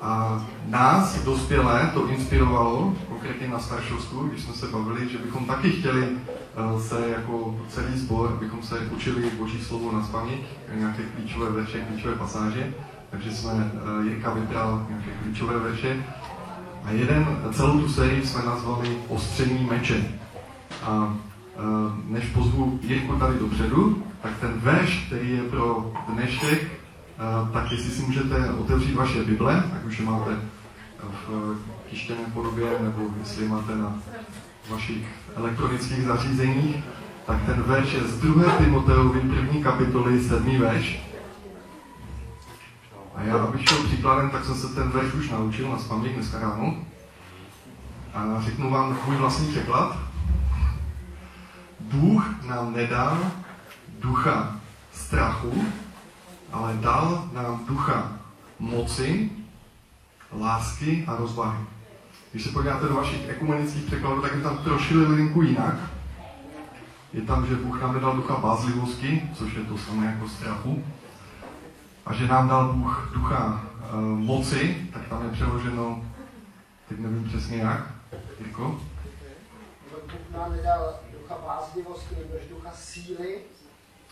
A nás, dospělé, to inspirovalo, konkrétně na staršovsku, když jsme se bavili, že bychom taky chtěli eh, se jako celý sbor, abychom se učili Boží slovo na spaměť, nějaké klíčové verše, klíčové pasáže. Takže jsme, eh, Jirka vybral nějaké klíčové verše. A jeden, celou tu sérii jsme nazvali Ostření meče. A eh, než pozvu Jirku tady dopředu, tak ten verš, který je pro dnešek, tak jestli si můžete otevřít vaše Bible, tak už je máte v tištěné podobě, nebo jestli máte na vašich elektronických zařízeních, tak ten verš je z 2. Timoteovi první kapitoly, sedmý verš. A já, abych šel příkladem, tak jsem se ten verš už naučil na spaměť dneska ráno. A řeknu vám můj vlastní překlad. Bůh nám nedal ducha strachu, ale dal nám ducha moci, lásky a rozvahy. Když se podíváte do vašich ekumenických překladů, tak je tam troši linku jinak. Je tam, že Bůh nám nedal ducha bázlivosti, což je to samé jako strachu. A že nám dal Bůh ducha e, moci, tak tam je přeloženo, teď nevím přesně jak, Jirko. Bůh nám nedal ducha bázlivosti, nebo ducha síly,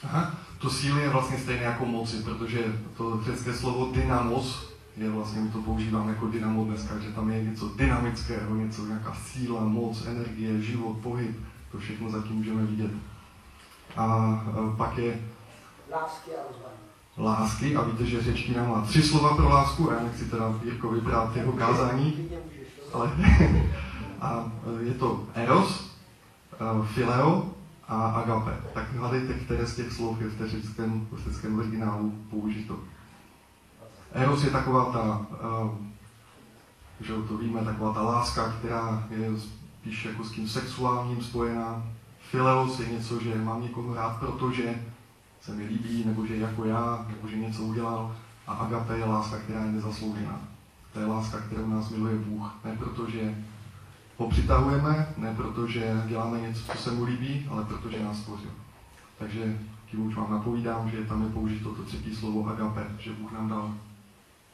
Aha, to síly je vlastně stejné jako moci, protože to řecké slovo dynamos je vlastně, my to používáme jako dynamo dneska, že tam je něco dynamického, něco, nějaká síla, moc, energie, život, pohyb, to všechno zatím můžeme vidět. A, a pak je lásky a rozvahy. Lásky a víte, že řečtina má tři slova pro lásku a já nechci teda Jirko vybrat jeho kázání, ale a je to eros, fileo a agape. Tak hledejte, které z těch slov je v řeckém, v řeckém originálu použito. Eros je taková ta, uh, že to víme, taková ta láska, která je spíš jako s tím sexuálním spojená. Fileos je něco, že mám někoho rád, protože se mi líbí, nebo že jako já, nebo že něco udělal. A agape je láska, která je nezasloužená. To je láska, kterou nás miluje Bůh. Ne proto, že ho přitahujeme, ne proto, že děláme něco, co se mu líbí, ale protože nás stvořil. Takže tím už vám napovídám, že tam je použito to třetí slovo agape, že Bůh nám dal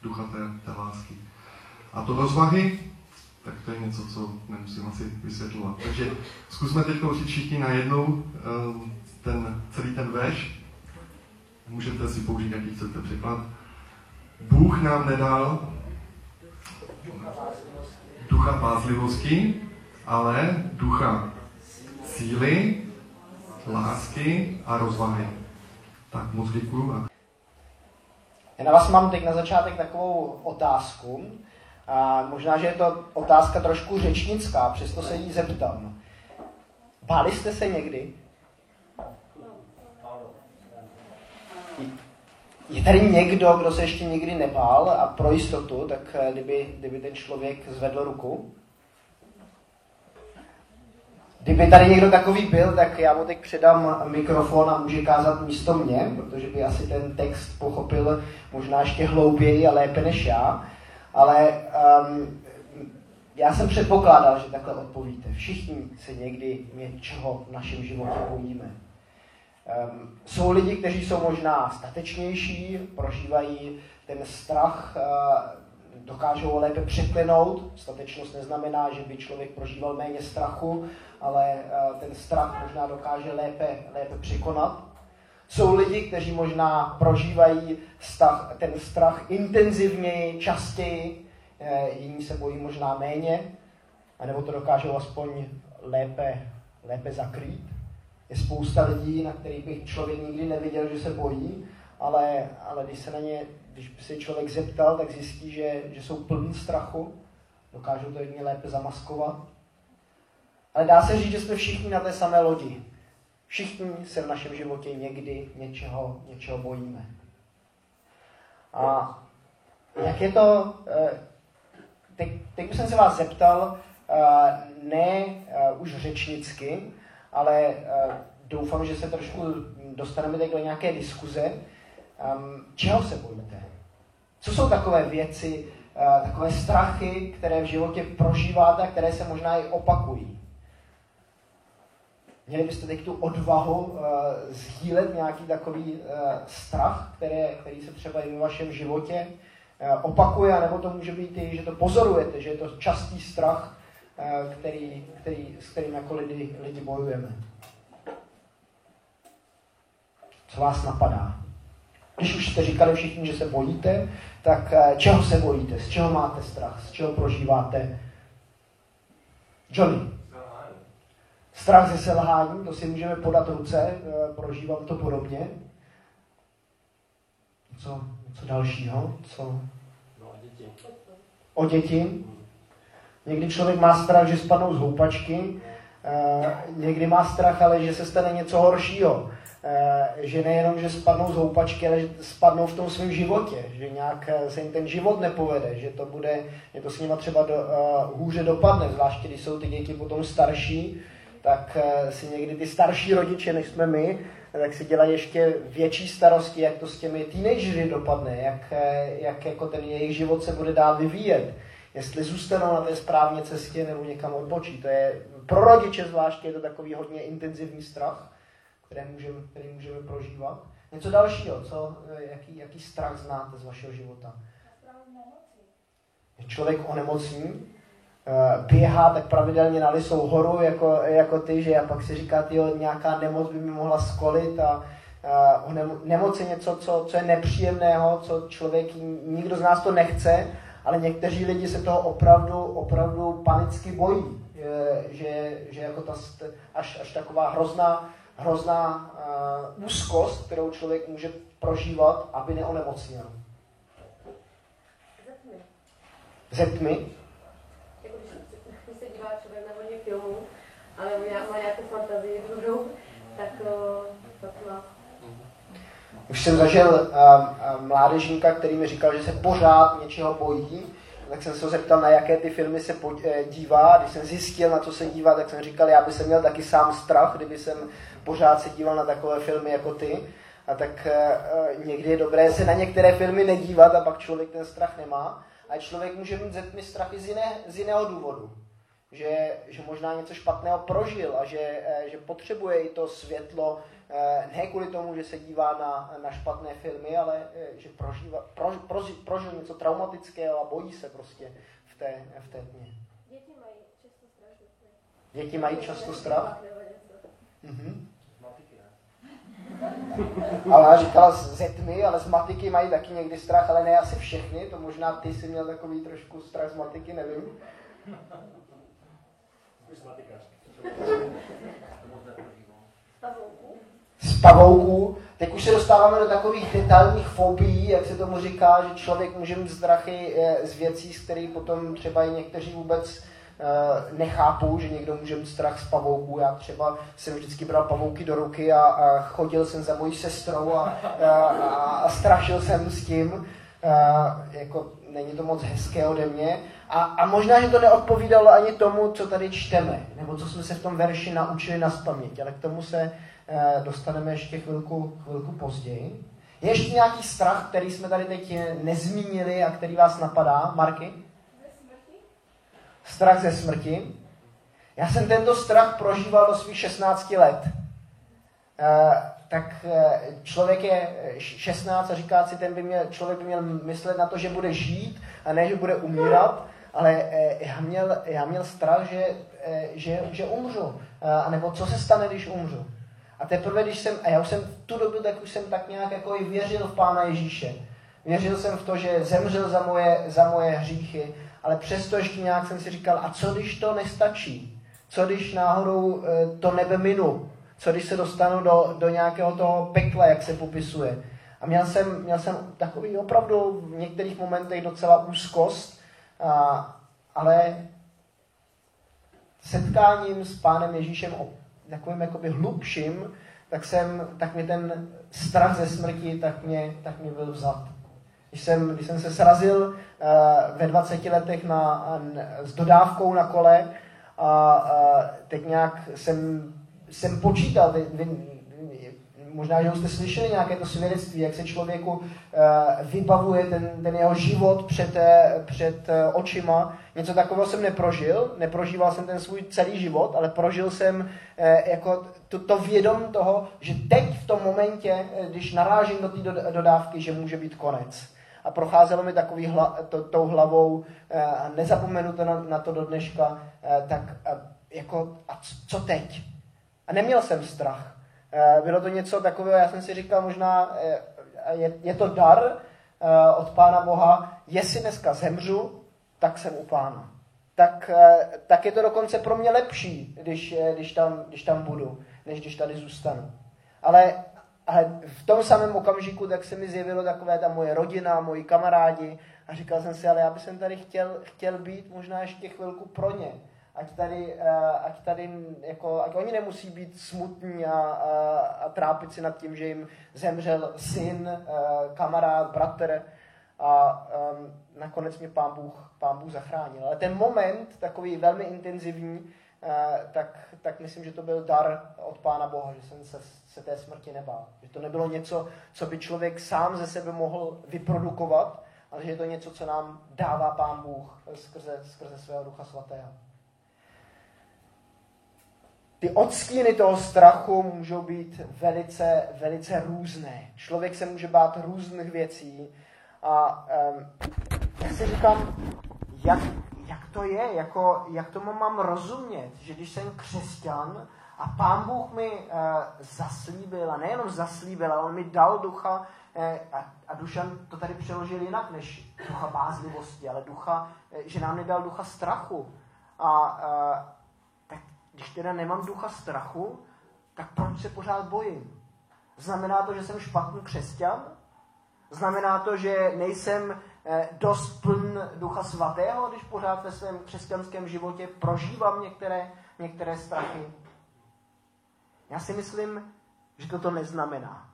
ducha té, té lásky. A to rozvahy, tak to je něco, co nemusím asi vysvětlovat. Takže zkusme teď říct všichni najednou ehm, ten, celý ten veš. Můžete si použít, jaký chcete překlad. Bůh nám nedal ducha bázlivosti, ale ducha síly, lásky a rozvahy. Tak moc děkuju. Já na vás mám teď na začátek takovou otázku. A možná, že je to otázka trošku řečnická, přesto se jí zeptám. Báli jste se někdy? Je tady někdo, kdo se ještě nikdy nebál a pro jistotu, tak eh, kdyby, kdyby ten člověk zvedl ruku? Kdyby tady někdo takový byl, tak já mu teď předám mikrofon a může kázat místo mě, protože by asi ten text pochopil možná ještě hlouběji a lépe než já. Ale um, já jsem předpokládal, že takhle odpovíte. Všichni se někdy něčeho v našem životě bojíme. Um, jsou lidi, kteří jsou možná statečnější, prožívají ten strach, uh, dokážou lépe překlenout. Statečnost neznamená, že by člověk prožíval méně strachu, ale uh, ten strach možná dokáže lépe, lépe překonat. Jsou lidi, kteří možná prožívají strach, ten strach intenzivněji, častěji, uh, jiní se bojí možná méně, anebo to dokážou aspoň lépe, lépe zakrýt. Je spousta lidí, na kterých bych člověk nikdy neviděl, že se bojí, ale, ale když se na ně, když by se člověk zeptal, tak zjistí, že, že jsou plní strachu, dokážou to jedně lépe zamaskovat. Ale dá se říct, že jsme všichni na té samé lodi. Všichni se v našem životě někdy něčeho, něčeho bojíme. A jak je to, eh, teď, teď bych se vás zeptal, eh, ne eh, už řečnicky, ale uh, doufám, že se trošku dostaneme teď do nějaké diskuze. Um, čeho se bojíte? Co jsou takové věci, uh, takové strachy, které v životě prožíváte a které se možná i opakují? Měli byste teď tu odvahu uh, sdílet nějaký takový uh, strach, které, který se třeba i ve vašem životě opakuje, nebo to může být i, že to pozorujete, že je to častý strach, který, který, s kterým jako lidi, lidi bojujeme. Co vás napadá? Když už jste říkali všichni, že se bojíte, tak čeho se bojíte? Z čeho máte strach? Z čeho prožíváte? Johnny. Strach ze selhání, to si můžeme podat ruce, prožívám to podobně. Co, co dalšího? Co? No, o děti. O děti? Někdy člověk má strach, že spadnou z houpačky, někdy má strach, ale že se stane něco horšího. Že nejenom, že spadnou z houpačky, ale že spadnou v tom svém životě, že nějak se jim ten život nepovede, že to bude, že to s nima třeba do, uh, hůře dopadne, zvláště když jsou ty děti potom starší, tak uh, si někdy ty starší rodiče, než jsme my, tak si dělají ještě větší starosti, jak to s těmi teenagery dopadne, jak, jak jako ten jejich život se bude dál vyvíjet, jestli zůstanou na té správné cestě nebo někam odbočí. To je pro rodiče zvláště je to takový hodně intenzivní strach, který můžeme, který můžeme prožívat. Něco dalšího, co, jaký, jaký strach znáte z vašeho života? Člověk onemocní, Eh, běhá tak pravidelně na Lisou horu, jako, jako ty, že a pak si říká, tyjo, nějaká nemoc by mi mohla skolit a uh, nemoc je něco, co, co je nepříjemného, co člověk, nikdo z nás to nechce, ale někteří lidi se toho opravdu, opravdu panicky bojí, že, že jako ta, až, až taková hrozná, hrozná uh, úzkost, kterou člověk může prožívat, aby neonemocněl. Ze tmy filmů, ale má nějakou fantazii druhou, tak to má. Už jsem zažil uh, uh, mládežníka, který mi říkal, že se pořád něčeho bojí, tak jsem se ho zeptal, na jaké ty filmy se eh, dívá. Když jsem zjistil, na co se dívá, tak jsem říkal, já bych se měl taky sám strach, kdyby jsem pořád se díval na takové filmy jako ty. A tak někdy je dobré se na některé filmy nedívat a pak člověk ten strach nemá. A člověk může mít ze tmy strachy z, jiné, z jiného důvodu že, že možná něco špatného prožil a že, eh, že potřebuje i to světlo, eh, ne kvůli tomu, že se dívá na, na špatné filmy, ale eh, že prožíva, pro, pro, prožil něco traumatického a bojí se prostě v té, v té tmě. Děti mají často strach. Děti mají často strach? Mhm. Ale ona říkala ze tmy, ale z matiky mají taky někdy strach, ale ne asi všechny, to možná ty si měl takový trošku strach z matiky, nevím. Z pavouků. Teď už se dostáváme do takových detailních fobií, jak se tomu říká, že člověk může mít strachy eh, z věcí, z kterých potom třeba i někteří vůbec eh, nechápou, že někdo může mít strach z pavouků. Já třeba jsem vždycky bral pavouky do ruky a, a chodil jsem za mojí sestrou a, a, a strašil jsem s tím. A, jako není to moc hezké ode mě. A, a možná, že to neodpovídalo ani tomu, co tady čteme, nebo co jsme se v tom verši naučili na spaměť, ale k tomu se e, dostaneme ještě chvilku, chvilku později. Je ještě nějaký strach, který jsme tady teď nezmínili a který vás napadá? Marky? Strach ze smrti. Já jsem tento strach prožíval do svých 16 let. E, tak eh, člověk je 16 a říká si, ten by měl, člověk by měl myslet na to, že bude žít a ne, že bude umírat, ale eh, já měl, já měl strach, že, eh, že, že umřu. A nebo co se stane, když umřu. A teprve, když jsem, a já už jsem v tu dobu, tak už jsem tak nějak jako i věřil v Pána Ježíše. Věřil jsem v to, že zemřel za moje, za moje hříchy, ale přesto ještě nějak jsem si říkal, a co když to nestačí? Co když náhodou to nebe minu? co když se dostanu do, do nějakého toho pekla, jak se popisuje. A měl jsem, měl jsem takový opravdu v některých momentech docela úzkost, a, ale setkáním s pánem Ježíšem takovým jakoby hlubším, tak, jsem, tak mi ten strach ze smrti, tak mě, tak mě byl vzat. Když jsem, když jsem se srazil uh, ve 20 letech na, uh, s dodávkou na kole a uh, teď nějak jsem jsem počítal, vy, vy, možná, že už jste slyšeli nějaké to svědectví, jak se člověku uh, vybavuje ten, ten jeho život před, uh, před uh, očima. Něco takového jsem neprožil, neprožíval jsem ten svůj celý život, ale prožil jsem uh, jako to, to vědom toho, že teď v tom momentě, když narážím do té dodávky, že může být konec. a procházelo mi takový hla, to, tou hlavou eh, a nezapomenu to na, na to do dneška, eh, tak jako a co teď? A neměl jsem strach. Bylo to něco takového, já jsem si říkal možná, je, je to dar od Pána Boha, jestli dneska zemřu, tak jsem u Pána. Tak, tak je to dokonce pro mě lepší, když, když, tam, když tam budu, než když tady zůstanu. Ale ale v tom samém okamžiku tak se mi zjevilo takové ta moje rodina, moji kamarádi a říkal jsem si, ale já bych tady chtěl, chtěl být možná ještě chvilku pro ně. Ať tady, eh, ať tady jako, ať oni nemusí být smutní a, a, a trápit si nad tím, že jim zemřel syn, eh, kamarád, bratr a um, nakonec mě pán Bůh, pán Bůh zachránil. Ale ten moment, takový velmi intenzivní, Eh, tak, tak myslím, že to byl dar od Pána Boha, že jsem se, se té smrti nebál. Že to nebylo něco, co by člověk sám ze sebe mohl vyprodukovat, ale že je to něco, co nám dává Pán Bůh skrze, skrze svého Ducha Svatého. Ty odstíny toho strachu můžou být velice, velice různé. Člověk se může bát různých věcí a um, já si říkám, jak, jak to je, jako, jak tomu mám rozumět, že když jsem křesťan a pán Bůh mi uh, zaslíbil, a nejenom zaslíbil, ale on mi dal ducha, uh, a, a Dušan to tady přeložil jinak než ducha bázlivosti, ale ducha, uh, že nám nedal ducha strachu. A když teda nemám ducha strachu, tak proč se pořád bojím? Znamená to, že jsem špatný křesťan? Znamená to, že nejsem Eh, dost pln Ducha Svatého, když pořád ve svém křesťanském životě prožívám některé, některé strachy. Já si myslím, že toto neznamená.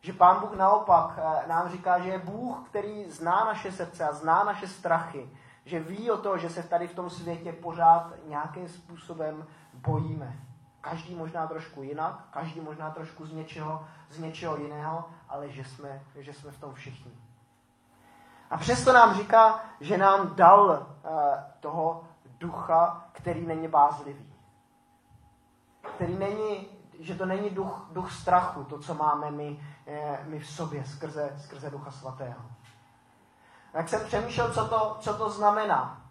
Že Pán Bůh naopak eh, nám říká, že je Bůh, který zná naše srdce a zná naše strachy. Že ví o to, že se tady v tom světě pořád nějakým způsobem bojíme. Každý možná trošku jinak, každý možná trošku z něčeho, z něčeho jiného, ale že jsme, že jsme v tom všichni. A přesto nám říká, že nám dal uh, toho ducha, který není bázlivý. Který není, že to není duch, duch strachu, to, co máme my, eh, my v sobě skrze, skrze ducha svatého. Tak jsem přemýšlel, co to, co to znamená.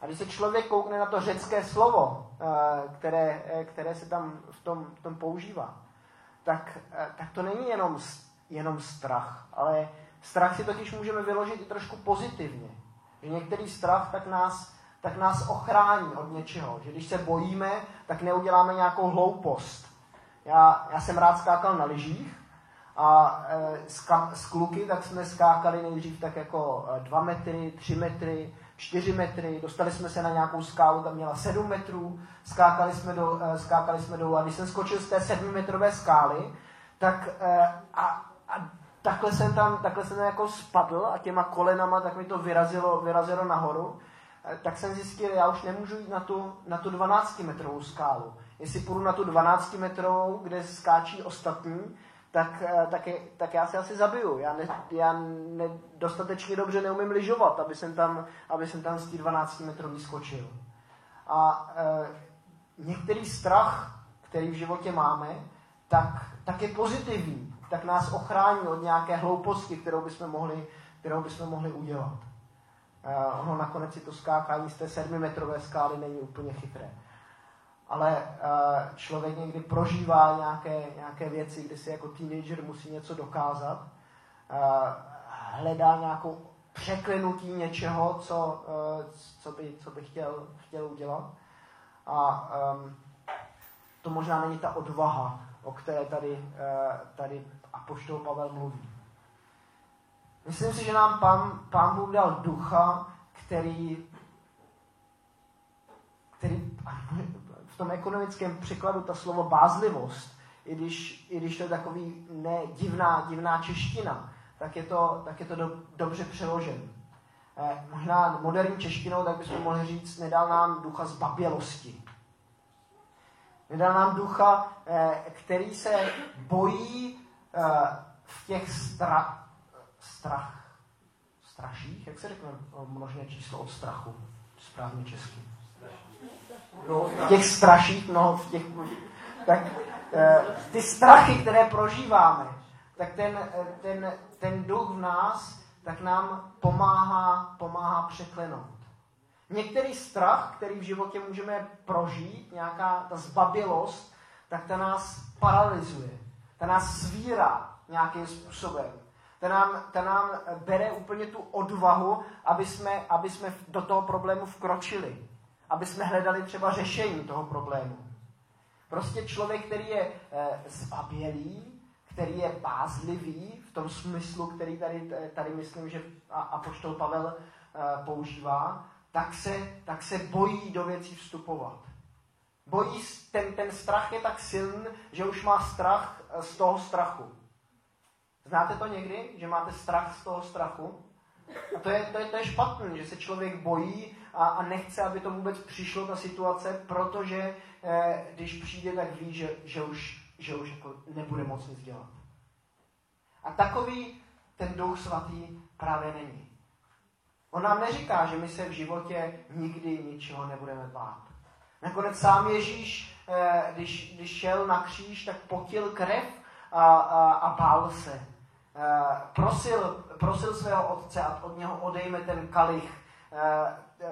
A když se člověk koukne na to řecké slovo, eh, které, eh, které se tam v tom, v tom používá, tak, eh, tak to není jenom, jenom strach, ale Strach si totiž můžeme vyložit i trošku pozitivně. Že některý strach tak nás, tak nás ochrání od něčeho. Že když se bojíme, tak neuděláme nějakou hloupost. Já, já jsem rád skákal na lyžích a e, s, s kluky tak jsme skákali nejdřív tak jako 2 e, metry, 3 metry, 4 metry, dostali jsme se na nějakou skálu, tam měla 7 metrů, skákali jsme, do, e, skákali jsme dolů. A když jsem skočil z té 7 metrové skály, tak a, a takhle jsem tam, takhle jsem tam jako spadl a těma kolenama tak mi to vyrazilo, vyrazilo nahoru, tak jsem zjistil, já už nemůžu jít na tu, na tu 12 metrovou skálu. Jestli půjdu na tu 12 metrovou, kde skáčí ostatní, tak, eh, tak, tak já se asi zabiju. Já, ne, já ne, dostatečně dobře neumím lyžovat, aby jsem tam, aby jsem tam z té 12 metrový skočil. A e, některý strach, který v životě máme, tak, tak je pozitivní tak nás ochrání od nějaké hlouposti, kterou bychom mohli, kterou bychom mohli udělat. Uh, ono nakonec si to skákání z té sedmimetrové skály není úplně chytré. Ale uh, člověk někdy prožívá nějaké, nějaké věci, kdy si jako teenager musí něco dokázat. Uh, hledá nějakou překlenutí něčeho, co, uh, co by, co by chtěl, chtěl udělat. A um, to možná není ta odvaha, o které tady, tady apoštol Pavel mluví. Myslím si, že nám pán, pán Bůh dal ducha, který, který v tom ekonomickém překladu ta slovo bázlivost, i když, i když to je takový ne, divná, divná čeština, tak je to, tak je to do, dobře přeložen. Eh, možná moderní češtinou, tak bychom mohli říct, nedal nám ducha zbabělosti. Nedal nám ducha, eh, který se bojí Eh, v těch stra, strach, straších, jak se řekne množné číslo od strachu, správně česky. No, v těch straších, no, v těch, tak eh, ty strachy, které prožíváme, tak ten, eh, ten, ten duch v nás, tak nám pomáhá, pomáhá překlenout. Některý strach, který v životě můžeme prožít, nějaká ta zbabilost, tak ta nás paralyzuje. Ta nás svírá nějakým způsobem. Ta nám, ta nám bere úplně tu odvahu, aby jsme, aby jsme do toho problému vkročili. Aby jsme hledali třeba řešení toho problému. Prostě člověk, který je e, zbabělý, který je bázlivý v tom smyslu, který tady, tady myslím, že apoštol Pavel e, používá, tak se, tak se bojí do věcí vstupovat. Bojí, ten, ten strach je tak silný, že už má strach eh, z toho strachu. Znáte to někdy, že máte strach z toho strachu? A to je, to je, to je špatný, že se člověk bojí a, a nechce, aby to vůbec přišlo, ta situace, protože eh, když přijde, tak ví, že, že už, že už jako nebude moc nic dělat. A takový ten duch svatý právě není. On nám neříká, že my se v životě nikdy ničeho nebudeme bát. Nakonec sám Ježíš, eh, když, když šel na kříž, tak potil krev a, a, a bál se. Eh, prosil, prosil svého otce, a od něho odejme ten kalich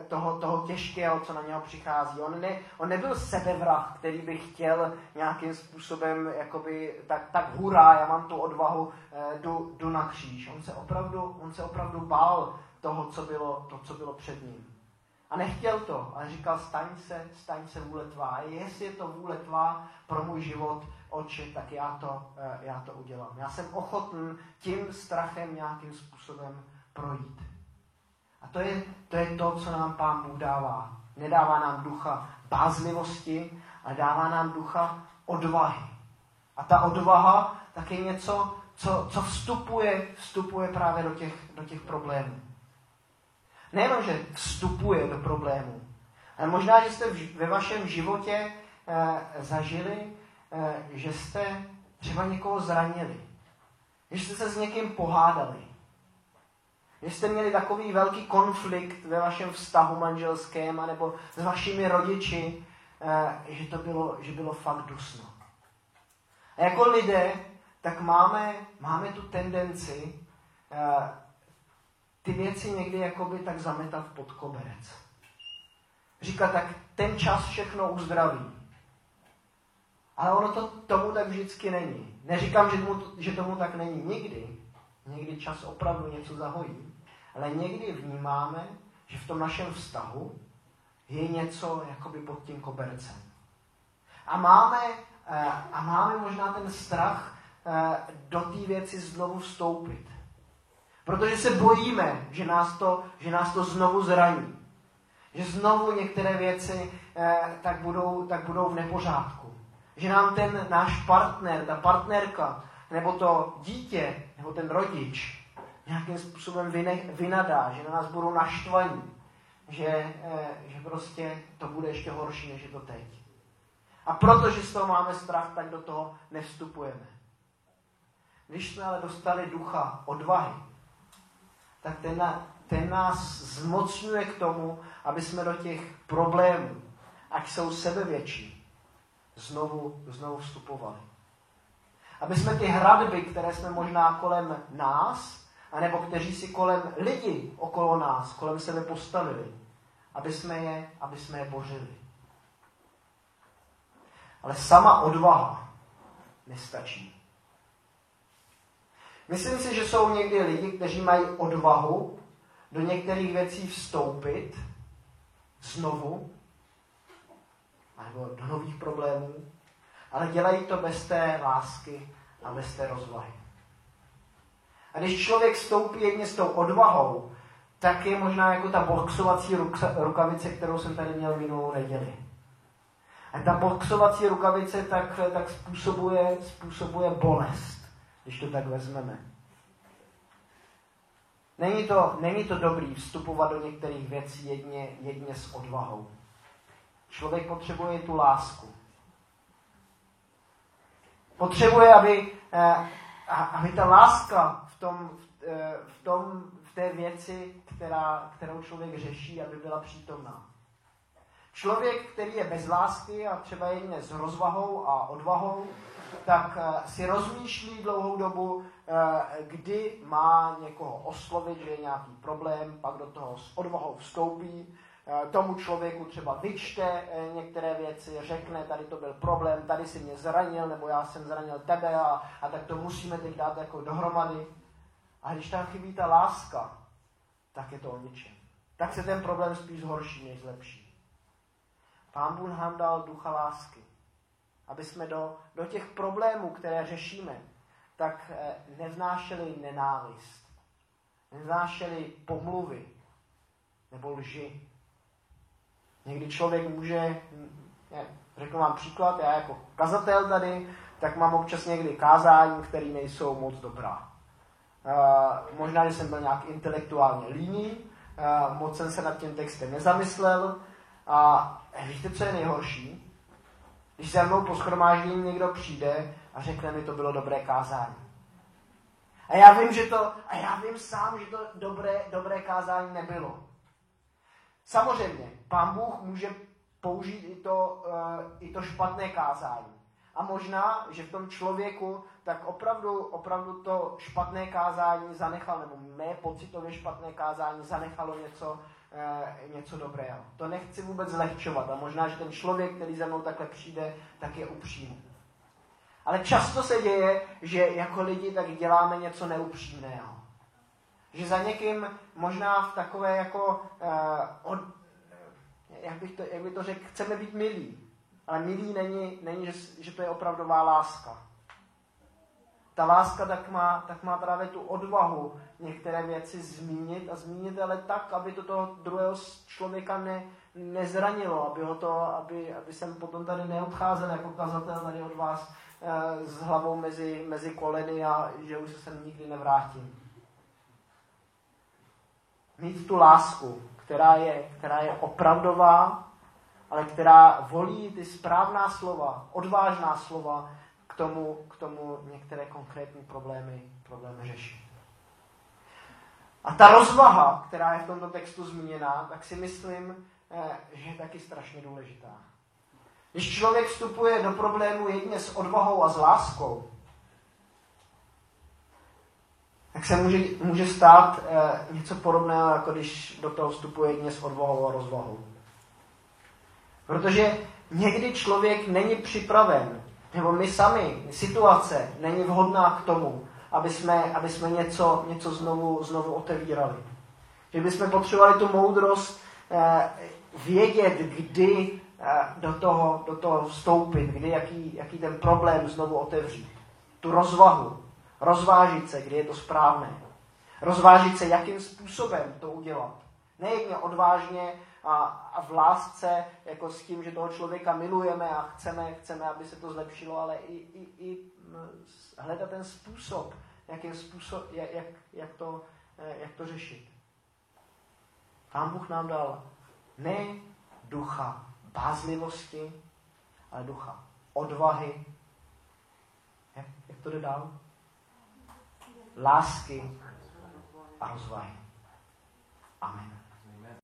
toho, toho těžkého, co na něho přichází. On, ne, on nebyl sebevrah, který by chtěl nějakým způsobem, jakoby, tak, tak hurá, já mám tu odvahu, jdu, jdu na kříž. On se opravdu, on se opravdu bál toho, co bylo, to, co bylo před ním. A nechtěl to, ale říkal, staň se, staň se vůle tvá. A jestli je to vůle tvá pro můj život, oči, tak já to, eh, já to udělám. Já jsem ochotný tím strachem nějakým způsobem projít. A to je, to je to, co nám Pán Bůh dává. Nedává nám ducha bázlivosti, ale dává nám ducha odvahy. A ta odvaha tak je něco, co, co vstupuje, vstupuje právě do těch, do těch problémů. Nejenom, že vstupuje do problémů, ale možná, že jste ve vašem životě eh, zažili, eh, že jste třeba někoho zranili, že jste se s někým pohádali, jste měli takový velký konflikt ve vašem vztahu manželském nebo s vašimi rodiči, eh, že to bylo, že bylo fakt dusno. A jako lidé, tak máme, máme tu tendenci eh, ty věci někdy jakoby tak zametat pod koberec. Říkat, tak ten čas všechno uzdraví. Ale ono to tomu tak vždycky není. Neříkám, že tomu, že tomu tak není nikdy. Někdy čas opravdu něco zahojí. Ale někdy vnímáme, že v tom našem vztahu je něco jakoby pod tím kobercem. A máme, eh, a máme možná ten strach eh, do té věci znovu vstoupit. Protože se bojíme, že nás to, že nás to znovu zraní. Že znovu některé věci eh, tak, budou, tak budou v nepořádku. Že nám ten náš partner, ta partnerka, nebo to dítě, nebo ten rodič nějakým způsobem vynadá, že na nás budou naštvaní. Že, eh, že prostě to bude ještě horší, než je to teď. A protože z toho máme strach, tak do toho nevstupujeme. Když jsme ale dostali ducha odvahy, tak ten, ten nás zmocňuje k tomu, aby jsme do těch problémů, ať jsou sebevětší, znovu, znovu vstupovali. Aby jsme ty hradby, které jsme možná kolem nás, anebo kteří si kolem lidi okolo nás, kolem sebe postavili, aby jsme je, aby jsme je bořili. Ale sama odvaha nestačí. Myslím si, že jsou někdy lidi, kteří mají odvahu do některých věcí vstoupit znovu, nebo do nových problémů, ale dělají to bez té lásky a bez té rozvahy. A když člověk vstoupí jedně s tou odvahou, tak je možná jako ta boxovací rukavice, kterou jsem tady měl minulou neděli. A ta boxovací rukavice tak, tak způsobuje, způsobuje bolest když to tak vezmeme. Není to, není to dobrý vstupovat do některých věcí jedně, jedně s odvahou. Člověk potřebuje tu lásku. Potřebuje, aby, eh, aby ta láska v, tom, eh, v, tom, v té věci, která, kterou člověk řeší, aby byla přítomná. Člověk, který je bez lásky a třeba jen s rozvahou a odvahou, tak eh, si rozmýšlí dlouhou dobu, kdy má někoho oslovit, že je nějaký problém, pak do toho s odvahou vstoupí, tomu člověku třeba vyčte některé věci, řekne, tady to byl problém, tady si mě zranil, nebo já jsem zranil tebe a, a tak to musíme teď dát jako dohromady. A když tam chybí ta láska, tak je to o ničem. Tak se ten problém spíš zhorší, než zlepší. Pán Bůh nám dal ducha lásky aby jsme do, do těch problémů, které řešíme, tak eh, nevnášeli nenávist, nevnášeli pomluvy nebo lži. Někdy člověk může, řeknu vám příklad, já jako kazatel tady, tak mám občas někdy kázání, které nejsou moc dobrá. Uh, možná, že jsem byl nějak intelektuálně líný, uh, moc jsem se nad tím textem nezamyslel a víte, co je nejhorší? Když za mnou po schromáždění někdo přijde a řekne mi, to bylo dobré kázání. A já vím, že to, a já vím sám, že to dobré, dobré kázání nebylo. Samozřejmě, pán Bůh může použít i to, uh, i to špatné kázání. A možná, že v tom člověku tak opravdu, opravdu to špatné kázání zanechal, nebo mé pocitově špatné kázání zanechalo něco, e, něco dobrého. To nechci vůbec zlehčovat a možná, že ten člověk, který za mnou takhle přijde, tak je upřímný. Ale často se děje, že jako lidi tak děláme něco neupřímného. Že za někým možná v takové jako, e, od, jak, bych to, jak bych to řekl, chceme být milí. Ale milý není, není že, že to je opravdová láska. Ta láska tak má, tak má právě tu odvahu některé věci zmínit a zmínit ale tak, aby to toho druhého člověka ne, nezranilo, aby, ho to, aby, aby jsem potom tady neodcházel jako kazatel tady od vás e, s hlavou mezi, mezi koleny a že už se sem nikdy nevrátím. Mít tu lásku, která je, která je opravdová, ale která volí ty správná slova, odvážná slova k tomu, k tomu některé konkrétní problémy, problémy řešit. A ta rozvaha, která je v tomto textu zmíněná, tak si myslím, eh, že je taky strašně důležitá. Když člověk vstupuje do problému jedině s odvahou a s láskou, tak se může, může stát eh, něco podobného, jako když do toho vstupuje jedině s odvahou a rozvahou. Protože někdy člověk není připraven, nebo my sami, situace není vhodná k tomu, aby jsme, aby jsme něco, něco znovu, znovu otevírali. Že bychom potřebovali tu moudrost eh, vědět, kdy eh, do, toho, do toho vstoupit, kdy jaký, jaký ten problém znovu otevřít. Tu rozvahu, rozvážit se, kdy je to správné. Rozvážit se, jakým způsobem to udělat. Nejedně odvážně a, a v lásce, jako s tím, že toho člověka milujeme a chceme, chceme aby se to zlepšilo, ale i, i, i hledat ten způsob, jakým způsob, jak, jak, jak, to, eh, jak to řešit. Pán Bůh nám dal ne ducha bázlivosti, ale ducha odvahy. Jak, jak to jde dál? Lásky a rozvahy. Amen.